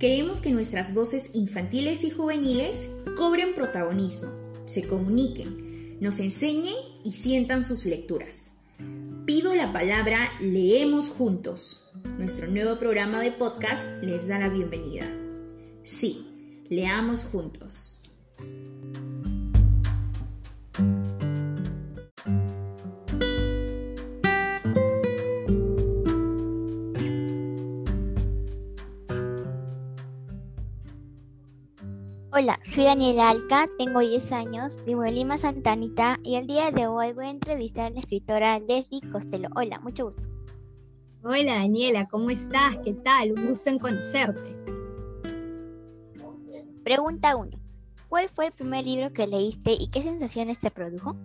Queremos que nuestras voces infantiles y juveniles cobren protagonismo, se comuniquen, nos enseñen y sientan sus lecturas. Pido la palabra Leemos Juntos. Nuestro nuevo programa de podcast les da la bienvenida. Sí, leamos juntos. Hola, soy Daniela Alca, tengo 10 años, vivo en Lima, Santa Anita y el día de hoy voy a entrevistar a la escritora Leslie Costello. Hola, mucho gusto. Hola Daniela, ¿cómo estás? ¿Qué tal? Un gusto en conocerte. Pregunta 1. ¿Cuál fue el primer libro que leíste y qué sensaciones te produjo?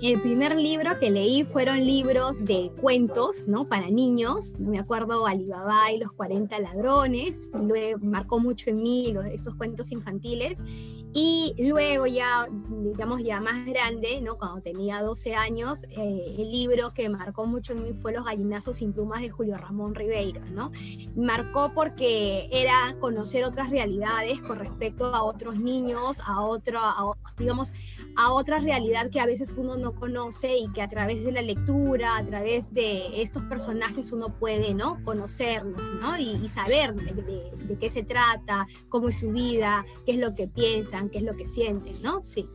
El primer libro que leí fueron libros de cuentos, ¿no? Para niños. Me acuerdo Alibaba y los 40 ladrones. Luego marcó mucho en mí los, estos cuentos infantiles. Y luego ya, digamos, ya más grande, ¿no? Cuando tenía 12 años, eh, el libro que marcó mucho en mí fue Los gallinazos sin plumas de Julio Ramón Ribeiro, ¿no? Marcó porque era conocer otras realidades con respecto a otros niños, a otra, digamos, a otra realidad que a veces uno no conoce y que a través de la lectura, a través de estos personajes uno puede, ¿no? Conocerlos, ¿no? Y, saber de qué se trata, cómo es su vida, qué es lo que piensan, qué es lo que sienten, ¿no? Sí.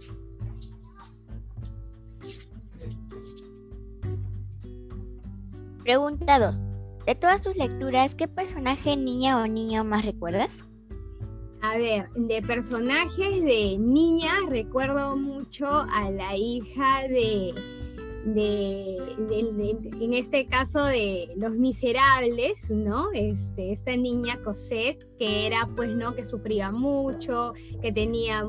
Pregunta 2. De todas tus lecturas, ¿qué personaje, niña o niño más recuerdas? A ver, de personajes de niña recuerdo mucho a la hija de de, en este caso de Los Miserables, ¿no? Este, esta niña Cosette, que era pues, ¿no? Que sufría mucho, que tenía,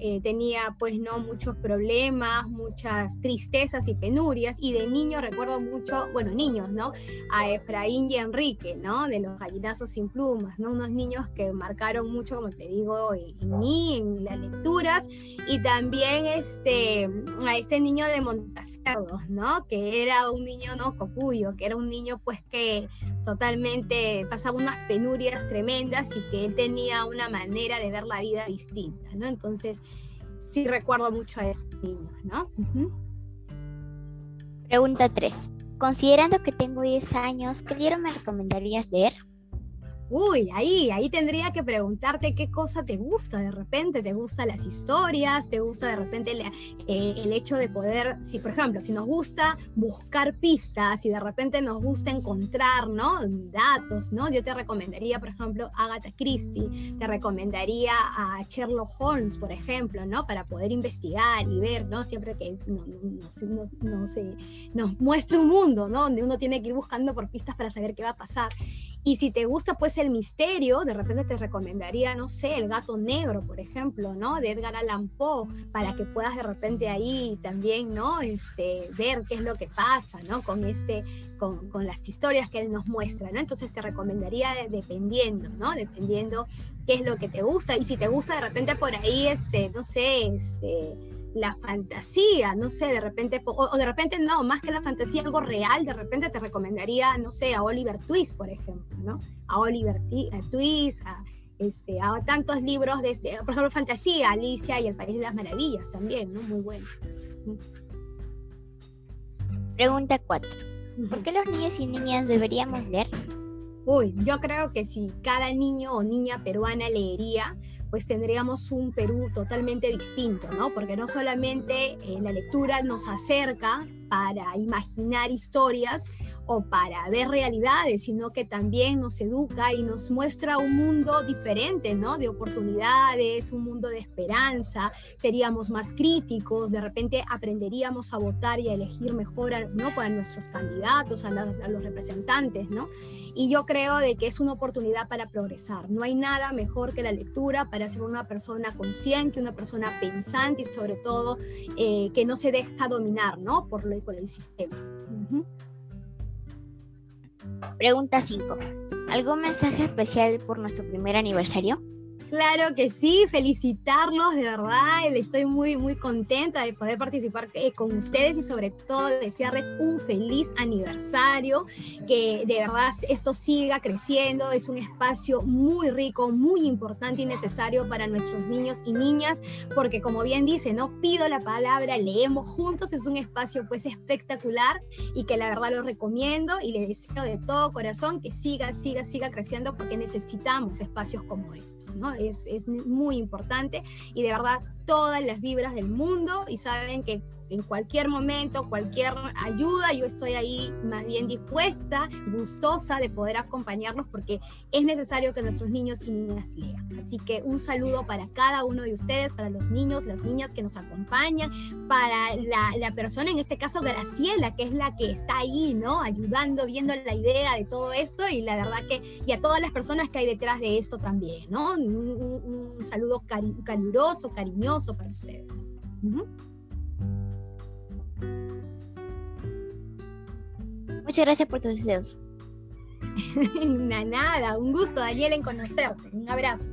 eh, tenía pues, ¿no? Muchos problemas, muchas tristezas y penurias, y de niño recuerdo mucho, bueno, niños, ¿no? A Efraín y Enrique, ¿no? De los gallinazos sin plumas, ¿no? Unos niños que marcaron mucho, como te digo, en, mí, en las lecturas, y también este, a este niño de Montacerdo, ¿no? Que era un niño, ¿no? Cocuyo, que era un niño pues que totalmente pasaba unas penurias tremendas y que él tenía una manera de ver la vida distinta, ¿no? Entonces, sí recuerdo mucho a este niño, ¿no? Pregunta 3. Considerando que tengo 10 años, ¿qué libro me recomendarías leer? Uy, ahí, ahí tendría que preguntarte qué cosa te gusta de repente, te gustan las historias, te gusta de repente eh, el hecho de poder, si por ejemplo, si nos gusta buscar pistas, si de repente nos gusta encontrar, ¿no? Datos, ¿no? Yo te recomendaría, por ejemplo, Agatha Christie, te recomendaría a Sherlock Holmes, por ejemplo, ¿no? Para poder investigar y ver, ¿no? Siempre que no, no, nos muestra un mundo, ¿no? Donde uno tiene que ir buscando por pistas para saber qué va a pasar. Y si te gusta pues el misterio, de repente te recomendaría, no sé, El gato negro, por ejemplo, ¿no? De Edgar Allan Poe, para que puedas de repente ahí también, ¿no? Este, ver qué es lo que pasa, ¿no? Con, este, con, con las historias que él nos muestra, ¿no? Entonces te recomendaría dependiendo, ¿no? Dependiendo qué es lo que te gusta. Y si te gusta de repente por ahí, este, no sé, este la fantasía, no sé, de repente, o, de repente no, más que la fantasía, algo real, de repente te recomendaría, no sé, a Oliver Twist, por ejemplo, ¿no? A Oliver Twist, a, este, a tantos libros, de, por ejemplo, fantasía, Alicia y el País de las Maravillas también, ¿no? Muy bueno. Pregunta 4. ¿Por qué los niños y niñas deberíamos leer? Uy, yo creo que si cada niño o niña peruana leería, pues tendríamos un Perú totalmente distinto, ¿no? Porque no solamente eh, la lectura nos acerca para imaginar historias o para ver realidades, sino que también nos educa y nos muestra un mundo diferente, ¿no? De oportunidades, un mundo de esperanza, seríamos más críticos, de repente aprenderíamos a votar y a elegir mejor, ¿no? Para nuestros candidatos, a, los representantes, ¿no? Y yo creo de que es una oportunidad para progresar. No hay nada mejor que la lectura para ser una persona consciente, una persona pensante y sobre todo eh, que no se deja dominar, ¿no? Por el sistema. Pregunta 5. ¿Algún mensaje especial por nuestro primer aniversario? Claro que sí, felicitarlos, de verdad, estoy muy, muy contenta de poder participar eh, con ustedes y sobre todo desearles un feliz aniversario, que de verdad esto siga creciendo, es un espacio muy rico, muy importante y necesario para nuestros niños y niñas, porque como bien dice, no pido la palabra, leemos juntos, es un espacio pues espectacular y que la verdad lo recomiendo y le deseo de todo corazón que siga, siga, siga creciendo porque necesitamos espacios como estos, ¿no? Es, es muy importante y de verdad todas las vibras del mundo y saben que en cualquier momento, cualquier ayuda, yo estoy ahí más bien dispuesta, gustosa de poder acompañarlos porque es necesario que nuestros niños y niñas lean. Así que un saludo para cada uno de ustedes, para los niños, las niñas que nos acompañan, para la, la persona, en este caso Graciela, que es la que está ahí, ¿no? Ayudando, viendo la idea de todo esto y la verdad que, y a todas las personas que hay detrás de esto también, ¿no? Un, saludo caluroso, cariñoso para ustedes. Muchas gracias por tus deseos. nada, un gusto, Daniel, en conocerte. Un abrazo.